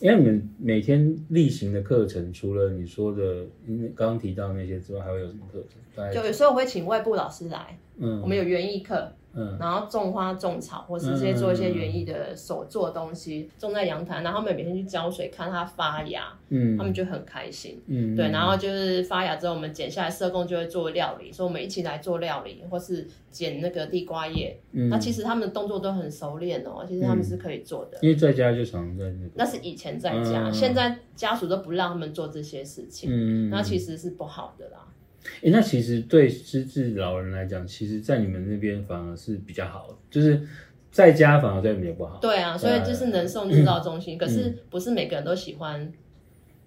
因为你们每天例行的课程，除了你说的刚刚提到那些之外，还会有什么课程？就有时候我会请外部老师来，嗯，我们有园艺课。嗯，然后种花种草，或是这些做一些园艺的手做东西，种在阳台，然后他们每天去浇水，看它发芽，嗯，他们就很开心，嗯，对，然后就是发芽之后，我们剪下来，社工就会做料理，所以我们一起来做料理，或是剪那个地瓜叶，嗯，那其实他们的动作都很熟练哦，其实他们是可以做的，因为在家就常在那个，那是以前在家，现在家属都不让他们做这些事情，嗯，那其实是不好的啦。哎，那其实对失智老人来讲，其实，在你们那边反而是比较好，就是在家反而对你们也不好。对啊，所以就是能送 日照中心，可是不是每个人都喜欢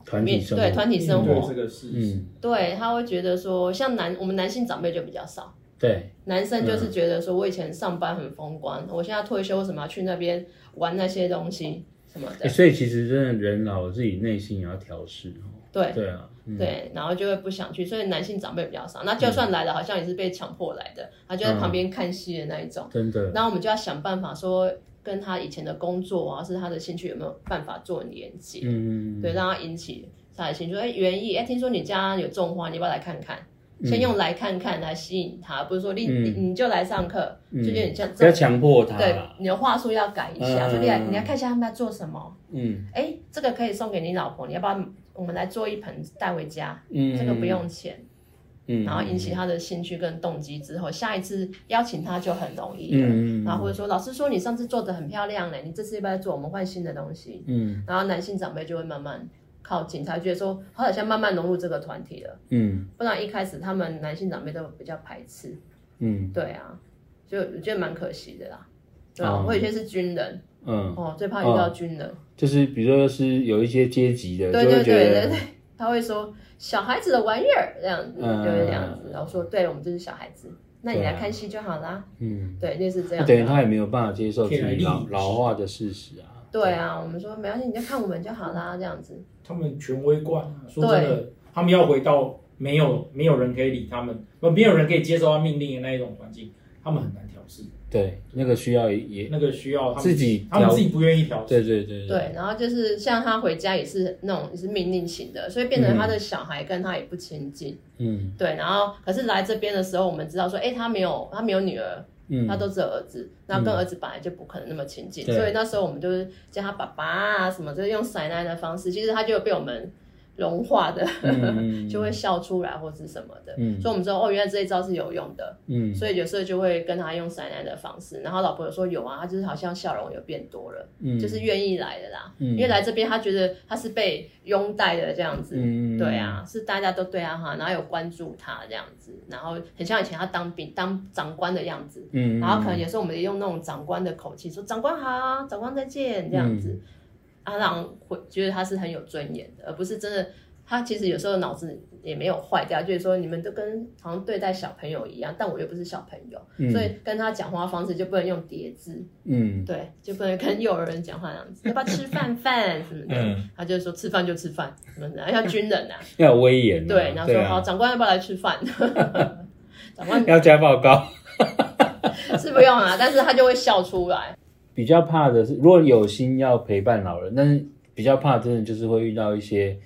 团体生活。对团体生活这个是，嗯，对，他会觉得说，像男我们男性长辈就比较少。对，男生就是觉得说，我以前上班很风光，我现在退休，为什么要去那边玩那些东西什么的？所以其实真的人老，自己内心也要调适。对对啊。对，然后就会不想去，所以男性长辈比较少。那就算来了，好像也是被强迫来的，他就在旁边看戏的那一种。真的。那我们就要想办法说，跟他以前的工作啊，是他的兴趣有没有办法做连接？嗯嗯。对，让他引起他的兴趣。哎，园艺，哎，听说你家有种花，你要不要来看看？先用来看看来吸引他，不是说你你你就来上课，就有点像。不要强迫他。对，你的话术要改一下，说你来你要看一下他们在做什么。嗯。哎，这个可以送给你老婆，你要不要？我们来做一盆带回家，嗯，这个不用钱，嗯，然后引起他的兴趣跟动机之后，下一次邀请他就很容易了，嗯，然后或者说老师说你上次做的很漂亮嘞，你这次要不要做？我们换新的东西，嗯，然后男性长辈就会慢慢靠近，才觉得说好像慢慢融入这个团体了，嗯，不然一开始他们男性长辈都比较排斥，嗯，对啊，就我觉得蛮可惜的啦，对啊，我有些是军人。嗯哦，最怕遇到军人，就是比如说是有一些阶级的，对对对对对，他会说小孩子的玩意儿这样子，就是这样子。然后说，对我们就是小孩子，那你来看戏就好啦。嗯，对，就是这样。等于他也没有办法接受自己老老化的事实啊。对啊，我们说没关系，你就看我们就好啦，这样子。他们权威惯，说真的，他们要回到没有没有人可以理他们，不没有人可以接受他命令的那一种环境，他们很难调适。对，那个需要也那个需要自己，他们自己不愿意调。对对对对。然后就是像他回家也是那种也是命令型的，所以变成他的小孩跟他也不亲近。嗯。对，然后可是来这边的时候，我们知道说，哎，他没有他没有女儿，嗯，他都只有儿子，那跟儿子本来就不可能那么亲近，所以那时候我们就是叫他爸爸啊什么，就是用奶奶的方式，其实他就被我们。融化的，就会笑出来或是什么的，嗯、所以我们知道哦，原来这一招是有用的，嗯、所以有时候就会跟他用塞奶的方式，然后老婆有说有啊，他就是好像笑容有变多了，嗯、就是愿意来的啦，嗯、因为来这边他觉得他是被拥戴的这样子，嗯、对啊，是大家都对他哈，然后有关注他这样子，然后很像以前他当兵当长官的样子，嗯、然后可能有时候我们也用那种长官的口气说长官好，长官再见这样子。嗯他让会觉得他是很有尊严的，而不是真的。他其实有时候脑子也没有坏掉，就是说你们都跟好像对待小朋友一样，但我又不是小朋友，嗯、所以跟他讲话方式就不能用叠字，嗯，对，就不能跟幼儿园讲话那样子，要不要吃饭饭什么的？嗯、他就说吃饭就吃饭什么的，要军人呐、啊，要有威严、啊，对，然后说、啊、好，长官要不要来吃饭？长官要加报告，是不用啊，但是他就会笑出来。比较怕的是，如果有心要陪伴老人，但是比较怕真的就是会遇到一些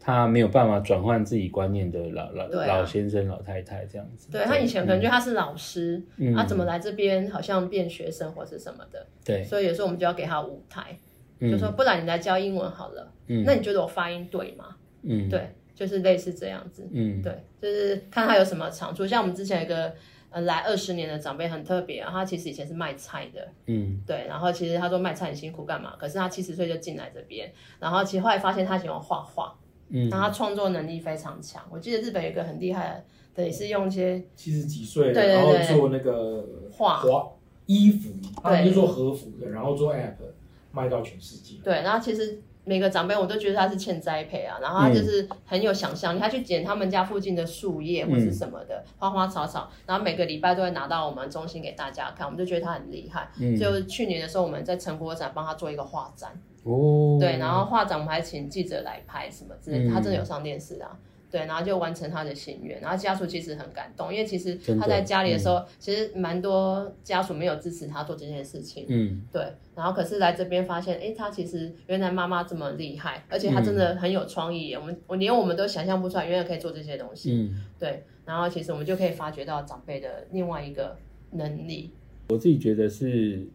他没有办法转换自己观念的老老、啊、老先生、老太太这样子。对，对他以前可能觉得他是老师，嗯、他怎么来这边好像变学生或是什么的。对，所以有时候我们就要给他舞台，嗯、就说不然你来教英文好了。嗯，那你觉得我发音对吗？嗯，对，就是类似这样子。嗯，对，就是看他有什么长处，像我们之前有一个。呃，来二十年的长辈很特别啊，他其实以前是卖菜的，嗯，对，然后其实他说卖菜很辛苦干嘛？可是他七十岁就进来这边，然后其实后来发现他喜欢画画，嗯，然后他创作能力非常强。我记得日本有一个很厉害的，也是用一些七十几岁，对对对，然后做那个画画衣服，他们就做和服的，然后做 app 卖到全世界。对，然后其实。每个长辈我都觉得他是欠栽培啊，然后他就是很有想象力，他去捡他们家附近的树叶或是什么的花花草草，然后每个礼拜都会拿到我们中心给大家看，我们就觉得他很厉害。就去年的时候，我们在成果展帮他做一个画展，哦，对，然后画展我们还请记者来拍什么之类，他真的有上电视啊。对，然后就完成他的心愿，然后家属其实很感动，因为其实他在家里的时候，嗯、其实蛮多家属没有支持他做这件事情，嗯，对，然后可是来这边发现，哎，他其实原来妈妈这么厉害，而且他真的很有创意，嗯、我们我连我们都想象不出来，原来可以做这些东西，嗯，对，然后其实我们就可以发掘到长辈的另外一个能力。我自己觉得是，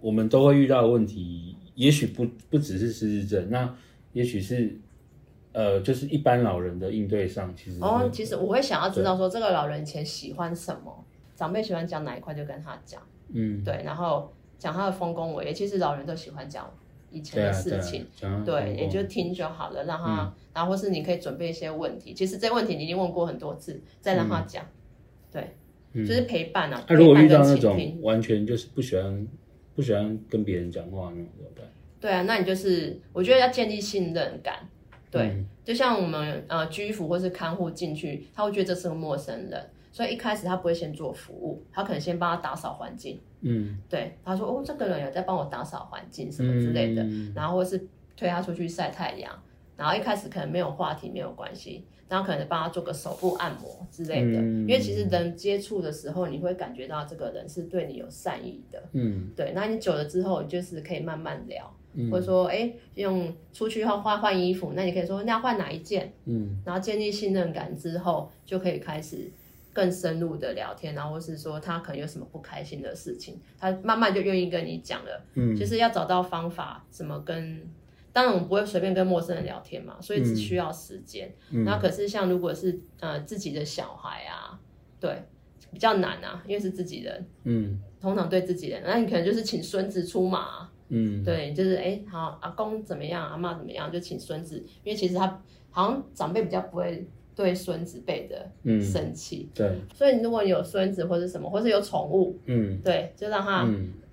我们都会遇到的问题，也许不不只是失智症，那也许是。呃，就是一般老人的应对上，其实哦，其实我会想要知道说，这个老人以前喜欢什么，长辈喜欢讲哪一块就跟他讲，嗯，对，然后讲他的丰功伟业，其实老人都喜欢讲以前的事情，对，啊对，啊、对，也就听就好了，让他，嗯、然后或是你可以准备一些问题，其实这问题你已经问过很多次，再让他讲，嗯、对，就是陪伴啊。他、嗯啊、如果遇到那种完全就是不喜欢不喜欢跟别人讲话那种，对，对啊，那你就是我觉得要建立信任感。对，嗯、就像我们呃居服或是看护进去，他会觉得这是个陌生人，所以一开始他不会先做服务，他可能先帮他打扫环境。嗯，对，他说哦，这个人有在帮我打扫环境什么之类的，嗯、然后或是推他出去晒太阳，然后一开始可能没有话题没有关系，然后可能帮他做个手部按摩之类的，嗯、因为其实人接触的时候，你会感觉到这个人是对你有善意的。嗯，对，那你久了之后，就是可以慢慢聊。或者说，哎，用出去后换换衣服，那你可以说，那要换哪一件？嗯，然后建立信任感之后，就可以开始更深入的聊天，然后或是说他可能有什么不开心的事情，他慢慢就愿意跟你讲了。嗯，就是要找到方法，怎么跟，当然我们不会随便跟陌生人聊天嘛，所以只需要时间。嗯，然后可是像如果是呃自己的小孩啊，对，比较难啊，因为是自己人。嗯，通常对自己人，那你可能就是请孙子出马。嗯，对，就是哎，好，阿公怎么样，阿嬷怎么样，就请孙子，因为其实他好像长辈比较不会对孙子辈的生气，嗯，对，所以如果你有孙子或者什么，或是有宠物，嗯，对，就让他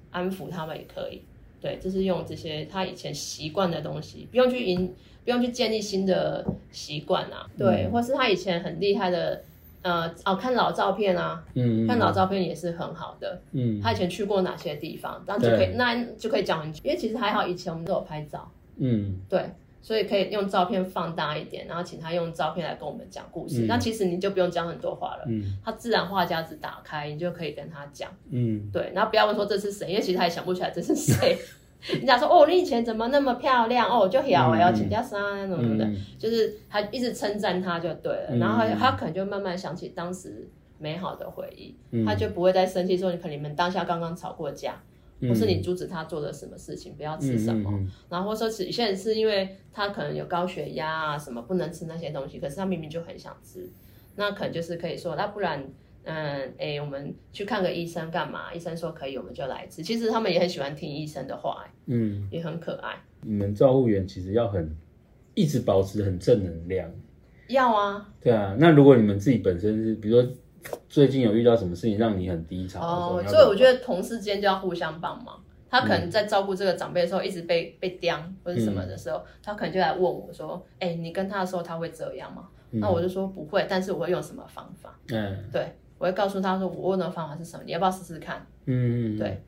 安抚他们也可以，嗯，对，就是用这些他以前习惯的东西，不用去引，不用去建立新的习惯啊，对，嗯，或是他以前很厉害的。呃哦，看老照片啊，嗯，看老照片也是很好的，嗯，他以前去过哪些地方，然后就可以，那就可以讲很久，因为其实还好，以前我们都有拍照，嗯，对，所以可以用照片放大一点，然后请他用照片来跟我们讲故事，嗯、那其实你就不用讲很多话了，嗯，他自然话匣子打开，你就可以跟他讲，嗯，对，然后不要问说这是谁，因为其实他也想不起来这是谁。你讲说哦，你以前怎么那么漂亮？哦？就晓哎，要请教啥什么的，嗯、就是他一直称赞他就对了，嗯、然后他，他可能就慢慢想起当时美好的回忆，嗯、他就不会再生气说你可能你们当下刚刚吵过架，嗯、或是你阻止他做了什么事情，不要吃什么，然后或者说有些人是因为他可能有高血压啊什么不能吃那些东西，可是他明明就很想吃，那可能就是可以说那不然。嗯，哎，我们去看个医生干嘛？医生说可以，我们就来吃。其实他们也很喜欢听医生的话，嗯，也很可爱。你们照护员其实要很一直保持很正能量。要啊。对啊，那如果你们自己本身是，比如说最近有遇到什么事情让你很低潮哦，所以我觉得同事间就要互相帮忙。他可能在照顾这个长辈的时候，一直被被刁或者什么的时候，嗯、他可能就来问我说：“哎，你跟他的时候他会这样吗？”嗯、那我就说不会，但是我会用什么方法？嗯，对。我会告诉他说，我问的方法是什么，你要不要试试看？嗯，对，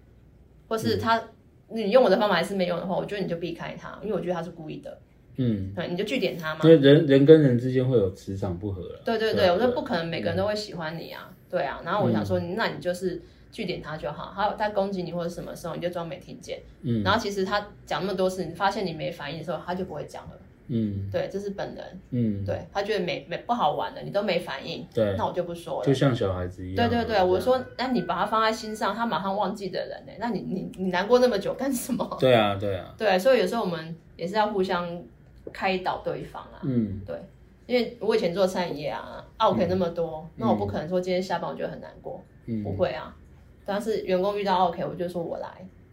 或是他，嗯、你用我的方法还是没用的话，我觉得你就避开他，因为我觉得他是故意的。嗯，对，你就据点他嘛。因为人人跟人之间会有磁场不合。对对对，对我说不可能每个人都会喜欢你啊，对啊。然后我想说，嗯、那你就是据点他就好。他他攻击你或者什么时候，你就装没听见。嗯，然后其实他讲那么多次，你发现你没反应的时候，他就不会讲了。嗯，对，这是本能。嗯，对，他觉得没没不好玩的，你都没反应，对，那我就不说了。就像小孩子一样。对对对，我说，那你把他放在心上，他马上忘记的人呢？那你你你难过那么久干什么？对啊，对啊。对，所以有时候我们也是要互相开导对方啊。嗯，对，因为我以前做餐饮业啊，OK 那么多，那我不可能说今天下班我觉得很难过，不会啊。但是员工遇到 OK，我就说我来，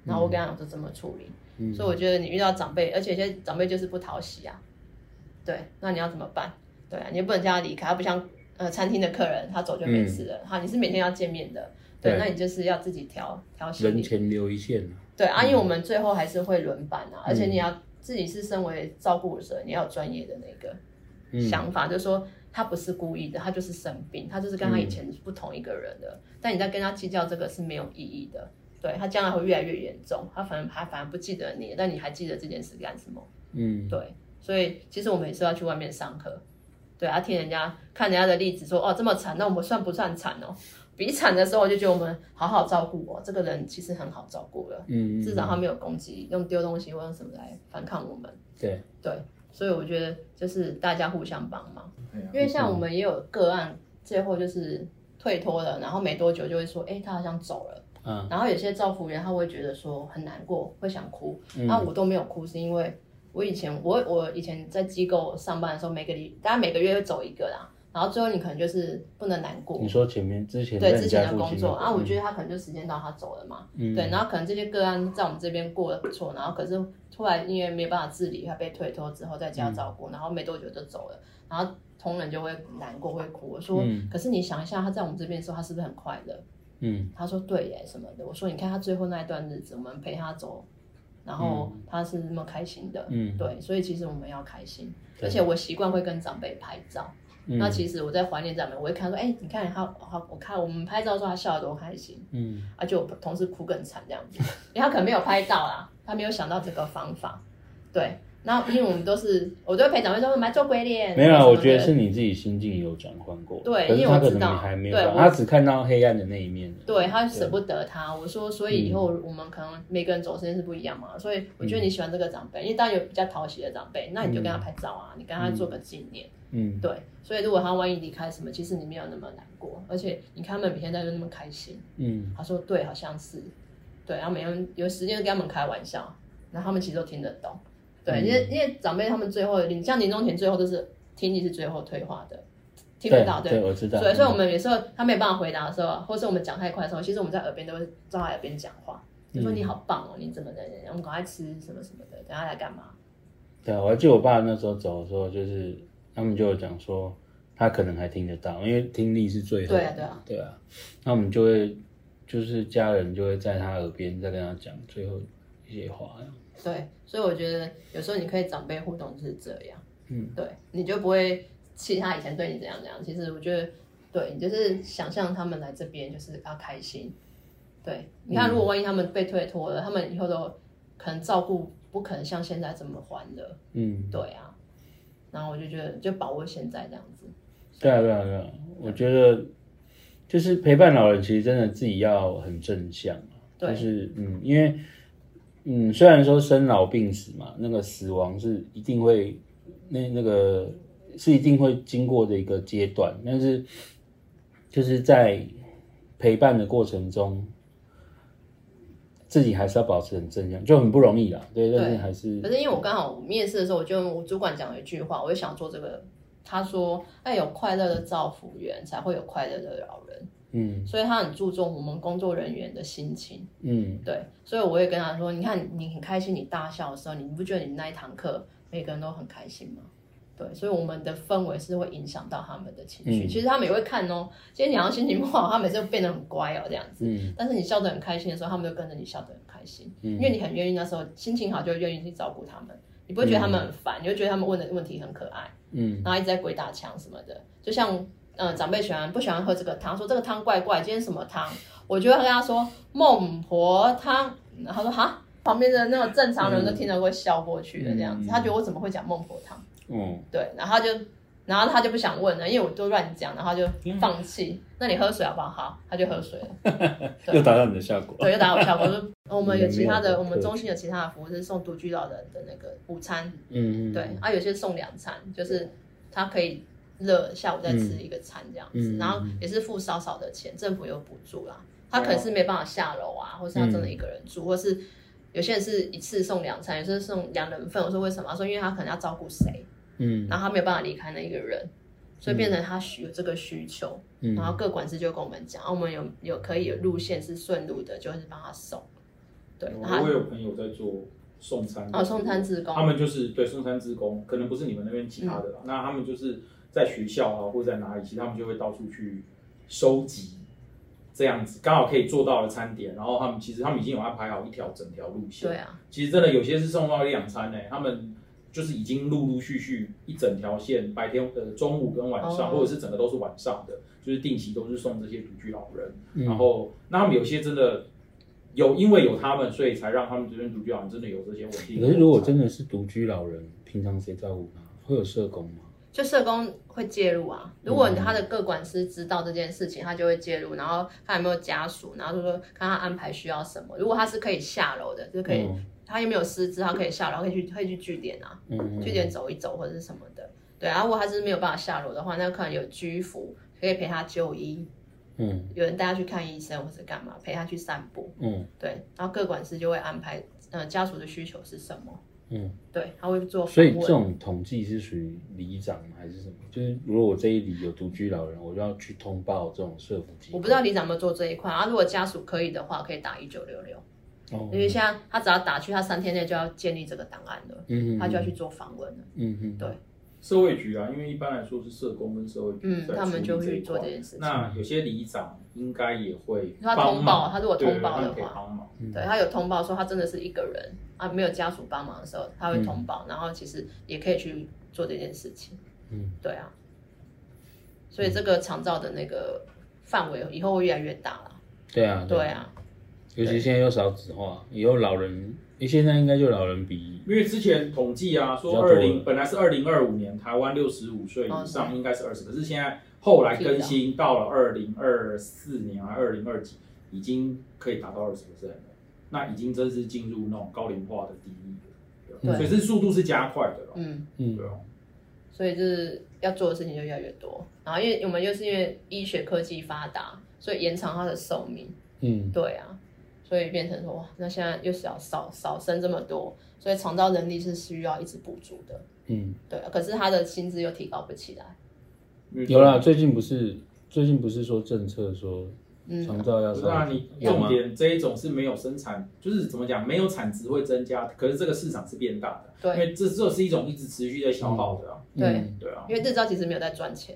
然后我跟他讲就怎么处理。所以我觉得你遇到长辈，而且有些长辈就是不讨喜啊。对，那你要怎么办？对啊，你又不能叫他离开，他不像呃餐厅的客人，他走就没事了。好、嗯，你是每天要见面的，对，对那你就是要自己调调心。人前留一线。对啊，因为我们最后还是会轮班啊，嗯、而且你要自己是身为照顾者，你要有专业的那个想法，嗯、就是说他不是故意的，他就是生病，他就是跟他以前不同一个人的。嗯、但你在跟他计较这个是没有意义的，对他将来会越来越严重，他反而他反而不记得你，但你还记得这件事干什么？嗯，对。所以其实我们也是要去外面上课，对啊，听人家看人家的例子说哦这么惨，那我们算不算惨哦？比惨的时候，我就觉得我们好好照顾我这个人，其实很好照顾了。嗯，至少他没有攻击，用丢东西或用什么来反抗我们。对对，所以我觉得就是大家互相帮忙。因为像我们也有个案，最后就是退脱了，然后没多久就会说，哎，他好像走了。嗯，然后有些照服员他会觉得说很难过，会想哭。那我都没有哭，是因为我以前我我以前在机构上班的时候，每个礼大家每个月会走一个啦。然后最后你可能就是不能难过。你说前面之前对之前的工作啊，我觉得他可能就时间到他走了嘛。嗯。对，然后可能这些个案在我们这边过得不错，然后可是突然因为没有办法自理，他被推脱之后在家照顾，然后没多久就走了，然后同仁就会难过会哭。我说，可是你想一下，他在我们这边的时候，他是不是很快乐？嗯。他说对耶什么的。我说你看他最后那一段日子，我们陪他走，然后他是那么开心的。嗯。对，所以其实我们要开心，而且我习惯会跟长辈拍照。那其实我在怀念长辈，我会看说，哎、欸，你看他，他，我看我们拍照的时候，他笑得多开心，嗯，而且我同事哭更惨这样子，因为他可能没有拍到啦，他没有想到这个方法，对。然后因为我们都是，我都会陪长辈说，我们来做鬼脸。没有啊，我觉得是你自己心境有转换过。对，因为我知道，还没有，他只看到黑暗的那一面。对，他舍不得他。我说，所以以后我们可能每个人走时间是不一样嘛，所以我觉得你喜欢这个长辈，因为当然有比较讨喜的长辈，那你就跟他拍照啊，你跟他做个纪念。嗯，对。所以如果他万一离开什么，其实你没有那么难过，而且你看他们每天在这那么开心。嗯，他说对，好像是，对，然后每天有时间跟他们开玩笑，然后他们其实都听得懂。对，因为因为长辈他们最后，你像临终前最后都是听力是最后退化的，听得到，对，对，我知道。所以，所以我们有时候他没有办法回答的时候，或是我们讲太快的时候，其实我们在耳边都会在他耳边讲话，就说你好棒哦，你怎么的，我们赶快吃什么什么的，等下来干嘛？对啊，我还记得我爸那时候走的时候，就是他们就有讲说他可能还听得到，因为听力是最后。对啊，对啊，对啊。那我们就会就是家人就会在他耳边再跟他讲最后一些话。对，所以我觉得有时候你可以长辈互动是这样，嗯，对，你就不会气他以前对你怎样怎样。其实我觉得，对你就是想象他们来这边就是要开心。对，你看，如果万一他们被推脱了，嗯、他们以后都可能照顾不可能像现在这么欢乐。嗯，对啊。然后我就觉得，就把握现在这样子。对啊，对啊，对啊。我觉得就是陪伴老人，其实真的自己要很正向。对，就是嗯，因为。嗯，虽然说生老病死嘛，那个死亡是一定会，那那个是一定会经过的一个阶段，但是就是在陪伴的过程中，自己还是要保持很正向，就很不容易啦。对，对但是还是。可是因为我刚好面试的时候，我就我主管讲了一句话，我就想做这个，他说：“要有快乐的造福员，才会有快乐的老人。”嗯，所以他很注重我们工作人员的心情。嗯，对，所以我也跟他说：“你看，你很开心，你大笑的时候，你不觉得你那一堂课每个人都很开心吗？”对，所以我们的氛围是会影响到他们的情绪。嗯、其实他们也会看哦。今天你要心情不好，他每次都变得很乖哦，这样子。嗯。但是你笑得很开心的时候，他们就跟着你笑得很开心。嗯。因为你很愿意，那时候心情好就愿意去照顾他们，你不会觉得他们很烦，嗯、你会觉得他们问的问题很可爱。嗯。然后一直在鬼打墙什么的，就像。嗯，长辈喜欢不喜欢喝这个汤？说这个汤怪怪，今天什么汤？我就会跟他说孟婆汤。然后说哈，旁边的那种正常人都听得会笑过去的这样子。嗯、他觉得我怎么会讲孟婆汤？嗯，对，然后他就，然后他就不想问了，因为我都乱讲，然后就放弃。嗯、那你喝水好不好？好，他就喝水了。又达到你的效果。对，又达到我效果。说我们有其他的，我们中心有其他的服务是送独居老人的那个午餐。嗯对，啊，有些送两餐，就是他可以。热下午再吃一个餐这样子，嗯、然后也是付少少的钱，政府有补助啦。他可能是没办法下楼啊，或是他真的一个人住，嗯、或是有些人是一次送两餐，有些人送两人份。我说为什么？他说因为他可能要照顾谁，嗯，然后他没有办法离开那一个人，所以变成他需有这个需求。嗯、然后各管事就跟我们讲，我们有有可以有路线是顺路的，就是帮他送。对，然后我有朋友在做送餐哦，送餐职工，他们就是对送餐职工，可能不是你们那边其他的啦，嗯、那他们就是。在学校啊，或者在哪里，其实他们就会到处去收集，这样子刚好可以做到的餐点。然后他们其实他们已经有安排好一条整条路线。对啊，其实真的有些是送到一两餐呢，他们就是已经陆陆续续一整条线，白天呃中午跟晚上，哦、或者是整个都是晚上的，就是定期都是送这些独居老人。嗯、然后那他们有些真的有，因为有他们，所以才让他们这边独居老人真的有这些稳定。可是如果真的是独居老人，平常谁照顾他？会有社工吗？就社工会介入啊。如果他的各管师知道这件事情，他就会介入，然后看有没有家属，然后就说看他安排需要什么。如果他是可以下楼的，就可以，嗯、他又没有师资，他可以下楼，可以去可以去据点啊，嗯，据点走一走或者是什么的。对啊，如果他是没有办法下楼的话，那可能有居服可以陪他就医，嗯，有人带他去看医生或者干嘛，陪他去散步，嗯，对，然后各管师就会安排，嗯、呃，家属的需求是什么？嗯，对，他会做。所以这种统计是属于里长还是什么？就是如果我这一里有独居老人，我就要去通报这种社福机构。我不知道里长有没有做这一块啊。如果家属可以的话，可以打一九六六。哦。因为现在他只要打去，他三天内就要建立这个档案了。嗯嗯。他就要去做访问了。嗯嗯。对。社会局啊，因为一般来说是社工跟社会局嗯，他们就会去做这件事情。那有些里长应该也会他通报，他如果通报的话，对他有通报说他真的是一个人啊，没有家属帮忙的时候，他会通报，然后其实也可以去做这件事情。嗯，对啊。所以这个长照的那个范围以后会越来越大了。对啊，对啊。尤其现在又少子化，以后老人。你现在应该就老人比，因为之前统计啊，说二零本来是二零二五年台湾六十五岁以上应该是二十，可是现在后来更新到了二零二四年啊，二零二几已经可以达到二十岁了，那已经真是进入那种高龄化的第一了，所以这速度是加快的了。嗯。嗯，对哦，所以就是要做的事情就越来越多，然后因为我们又是因为医学科技发达，所以延长它的寿命。嗯，对啊。所以变成说，哇，那现在又少少少生这么多，所以长照人力是需要一直补足的。嗯，对。可是他的薪资又提高不起来。有啦，最近不是最近不是说政策说长照要？是啊，你重点这一种是没有生产，就是怎么讲，没有产值会增加，可是这个市场是变大的。对，因为这这是一种一直持续在消耗的啊。对对啊，因为日照其实没有在赚钱，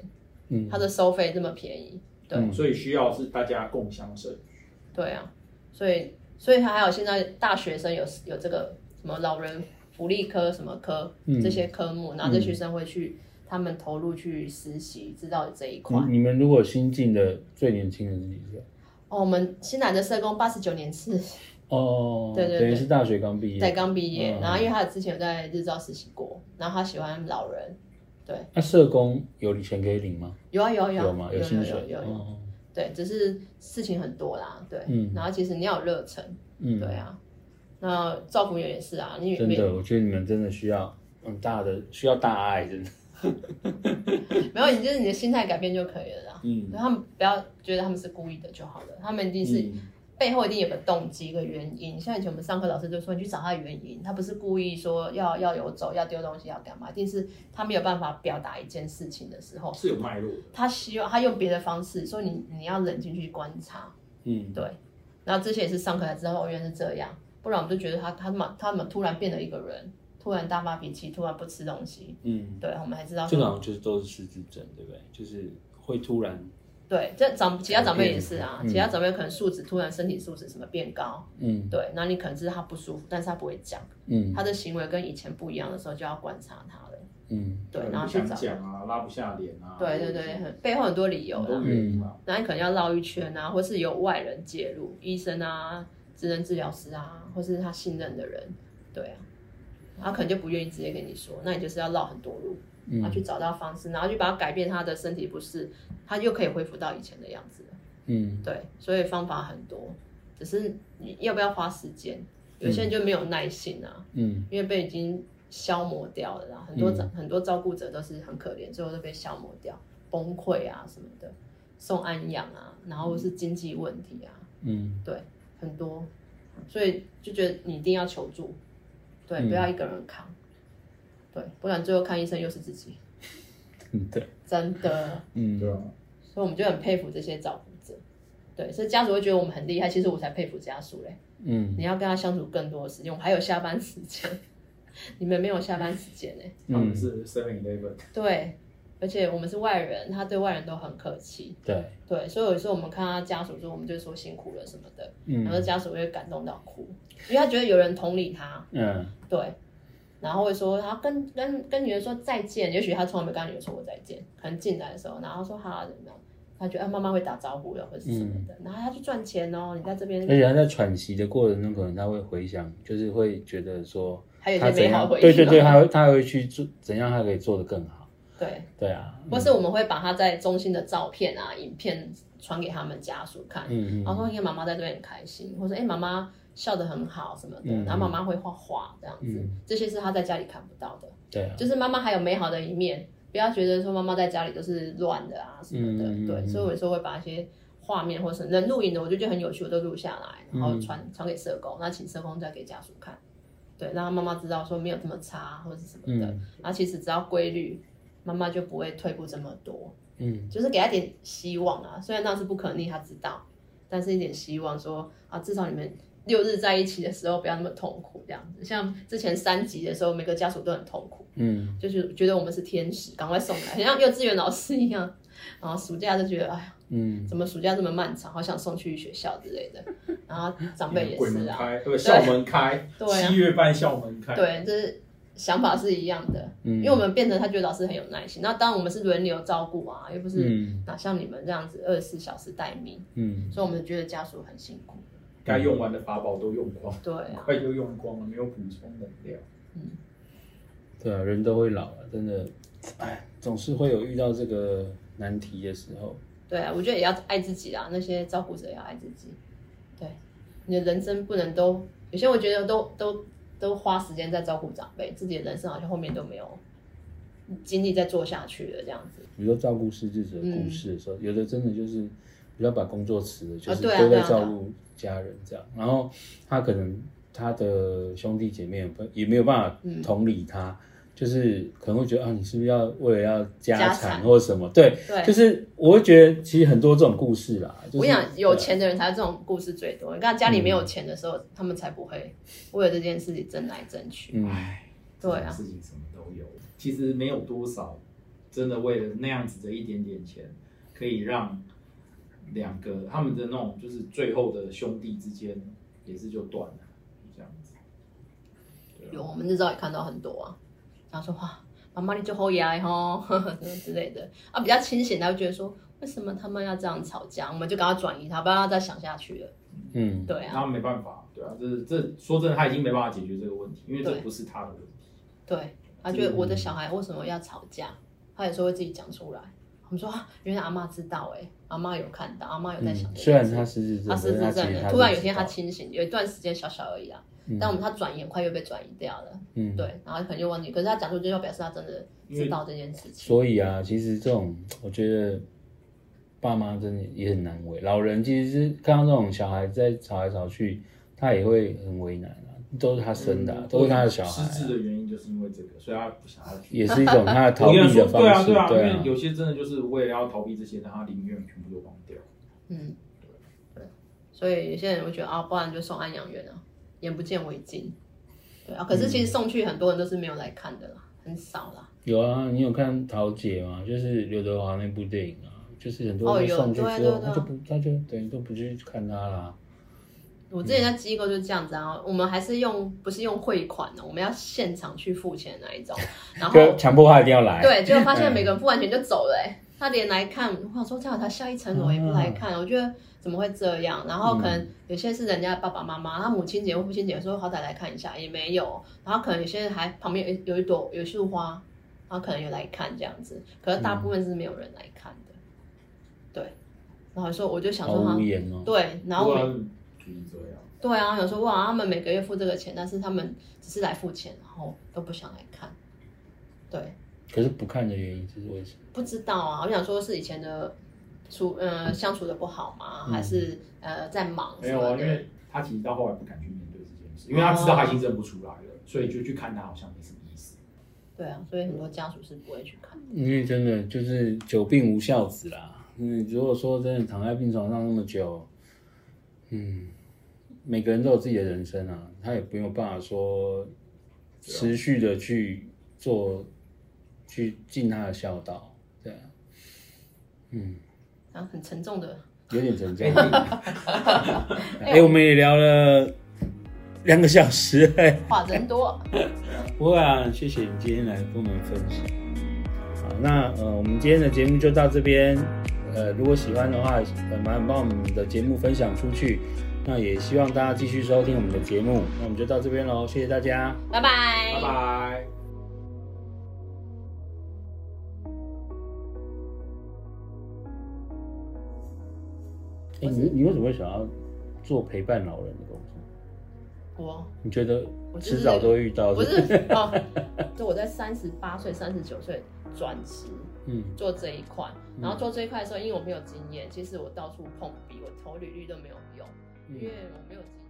嗯，它的收费这么便宜，对，所以需要是大家共享盛举。对啊。所以，所以他还有现在大学生有有这个什么老人福利科什么科、嗯、这些科目，然后这学生会去、嗯、他们投入去实习，知道这一块。你们如果新进的最年轻的是几岁？哦，我们新来的社工八十九年次。哦，对对对，等于是大学刚毕业。对，刚毕业。然后因为他之前有在日照实习过，然后他喜欢老人。对。那、啊、社工有钱可以领吗？有啊有啊有。有吗？有薪水。有有有。有有有对，只是事情很多啦，对，嗯、然后其实你要有热忱，嗯，对啊，那照顾员也是啊，你真的，我觉得你们真的需要很大的，需要大爱，真的，没有，你就是你的心态改变就可以了啦，嗯，他们不要觉得他们是故意的就好了，他们一定是。嗯背后一定有个动机，一个原因。像以前我们上课老师就说，你去找他的原因，他不是故意说要要游走，要丢东西，要干嘛？一定是他没有办法表达一件事情的时候，是有脉络。他希望他用别的方式，说你你要冷静去观察，嗯，对。然后这些也是上课才知道，原来是这样，不然我们就觉得他他怎么他们突然变了一个人，突然大发脾气，突然不吃东西，嗯，对，我们还知道这种就是都是失智症，对不对？就是会突然。对，这长其他长辈也是啊，嗯、其他长辈可能素质突然身体素质什么变高，嗯，对，那你可能是他不舒服，但是他不会讲，嗯，他的行为跟以前不一样的时候就要观察他了，嗯，对，然后去找讲啊，拉不下脸啊，对对对，很背后很多理由的，嗯，那你可能要绕一圈啊，或是有外人介入，医生啊、职能治疗师啊，或是他信任的人，对啊，他可能就不愿意直接跟你说，那你就是要绕很多路。然后去找到方式，然后去把它改变他的身体不适，他又可以恢复到以前的样子。嗯，对，所以方法很多，只是你要不要花时间？有些人就没有耐心啊，嗯，因为被已经消磨掉了，然后很多、嗯、很多照顾者都是很可怜，最后都被消磨掉，崩溃啊什么的，送安养啊，然后是经济问题啊，嗯，对，很多，所以就觉得你一定要求助，对，不要一个人扛。对，不然最后看医生又是自己。嗯，对，真的，嗯，对啊，所以我们就很佩服这些照顾者。对，所以家属会觉得我们很厉害，其实我才佩服家属嘞。嗯，你要跟他相处更多的时间，我们还有下班时间，你们没有下班时间呢。他们是 seven eleven。对，而且我们是外人，他对外人都很客气。对，对，所以有时候我们看他家属说，我们就说辛苦了什么的，嗯，然后家属会感动到哭，因为他觉得有人同理他。嗯，对。然后会说，他跟跟跟女儿说再见，也许他从来没跟女儿说过再见，可能进来的时候，然后说好怎么样，他觉得妈妈会打招呼的，或者是什么的，嗯、然后他去赚钱哦，你在这边，而且他在喘息的过程中，可能他会回想，就是会觉得说，还有一些美好回忆，对对对，他会他会去做怎样，他可以做得更好，对。对啊，或是我们会把他在中心的照片啊、影片传给他们家属看，嗯嗯，然后说因为妈妈在这边很开心，或者哎妈妈笑得很好什么的，嗯、然后妈妈会画画这样子，嗯、这些是他在家里看不到的。对、啊，就是妈妈还有美好的一面，不要觉得说妈妈在家里都是乱的啊什么的。嗯、对，所以我有时候会把一些画面或者是能录影的，我就觉得很有趣，我都录下来，然后传传给社工，那请社工再给家属看，对，让他妈妈知道说没有这么差或者是什么的，嗯、然后其实只要规律。妈妈就不会退步这么多，嗯，就是给他点希望啊。虽然那是不可逆，他知道，但是一点希望说啊，至少你们六日在一起的时候不要那么痛苦这样子。像之前三级的时候，每个家属都很痛苦，嗯，就是觉得我们是天使，赶快送来，很像幼稚园老师一样。然后暑假就觉得哎呀，嗯，怎么暑假这么漫长，好想送去学校之类的。然后长辈也是啊，对，校门开，对，七月半校门开，对，就是。想法是一样的，嗯，因为我们变成他觉得老师很有耐心，那当然我们是轮流照顾啊，又不是哪像你们这样子二十四小时待命，嗯，所以我们觉得家属很辛苦，该用完的法宝都用光，对，快就用光了，没有补充能量，嗯，对啊，人都会老了，真的，哎，总是会有遇到这个难题的时候，对啊，我觉得也要爱自己啊，那些照顾者也要爱自己，对，你的人生不能都，有些我觉得都都。都花时间在照顾长辈，自己的人生好像后面都没有精力再做下去了，这样子。比如说照顾失智者的故事的时候，嗯、有的真的就是比较把工作辞了，就是都在照顾家人这样。啊啊啊、然后他可能他的兄弟姐妹也没有办法同理他。嗯就是可能会觉得啊，你是不是要为了要家产或者什么？对，对，就是我会觉得其实很多这种故事啦。就是、我想有钱的人才有这种故事最多。你看家里没有钱的时候，嗯、他们才不会为了这件事情争来争去。哎、嗯，对啊，事情什么都有。其实没有多少真的为了那样子的一点点钱，可以让两个他们的那种就是最后的兄弟之间也是就断了，就这样子。有，我们日照也看到很多啊。然后说哇，妈妈你就好呀吼，什 么之类的啊，比较清醒，他会觉得说，为什么他们要这样吵架？我们就赶快转移他，不要再想下去了。嗯，对啊。他没办法，对啊，这这说真的，他已经没办法解决这个问题，因为这不是他的问题。对，他觉得我的小孩为什么要吵架？他有时候会自己讲出来。我们说啊，原来阿妈知道哎，阿妈有看到，阿妈有在想。虽然他失智，他失智症，突然有一天他清醒，有一段时间小小而已啊。但我们他转移很快又被转移掉了，嗯，对，然后可能就忘记，可是他讲出就要表示他真的知道这件事情。所以啊，其实这种我觉得爸妈真的也很难为，老人其实是看到这种小孩在吵来吵去，他也会很为难啊，都是他生的，都是他的小孩。失智的原因就是因为这个，所以他不想要去。也是一种他的逃避的方式。对啊，对啊，因为有些真的就是为了要逃避这些，他宁愿全部都忘掉。嗯，对，所以有些人会觉得啊，不然就送安养院啊。眼不见为净，对啊，可是其实送去很多人都是没有来看的啦，嗯、很少啦。有啊，你有看桃姐吗？就是刘德华那部电影啊，就是很多人送去之后，哦、他就不，他就等于都不去看他啦。我之前在机构就是这样子啊，嗯、我们还是用不是用汇款的，我们要现场去付钱那一种，然后强迫他一定要来。对，结果发现每个人付完钱就走了、欸，他连来看，我想说这样他下一层楼也不来看，啊、我觉得。怎么会这样？然后可能有些是人家的爸爸妈妈，他母亲节或父亲节说好歹来看一下，也没有。然后可能有些人还旁边有有一朵有一束花，然后可能有来看这样子。可是大部分是没有人来看的。对，然后说我就想说他，对，然后对啊，有时候哇，他们每个月付这个钱，但是他们只是来付钱，然后都不想来看。对，可是不看的原因是为什么？不知道啊，我想说是以前的。处呃相处的不好吗？还是呃在忙？没有啊，因为他其实到后来不敢去面对这件事，因为他知道他已经认不出来了，所以就去看他好像没什么意思。对啊，所以很多家属是不会去看。因为真的就是久病无孝子啦。嗯，如果说真的躺在病床上那么久，嗯，每个人都有自己的人生啊，他也没有办法说持续的去做，去尽他的孝道，对啊，嗯。啊，很沉重的，有点沉重。哎，我们也聊了两个小时，哎，话真多。不会啊，谢谢你今天来跟我们分享。好，那呃，我们今天的节目就到这边。呃，如果喜欢的话，麻烦帮我们的节目分享出去。那也希望大家继续收听我们的节目。那我们就到这边喽谢谢大家。拜拜。拜拜。你你为什么会想要做陪伴老人的工作？我？你觉得我迟早都会遇到不是？哦 就我在三十八岁三十九岁转职嗯。做这一块。然后做这一块的时候因为我没有经验其实我到处碰壁我头履捋都没有用。因为我没有。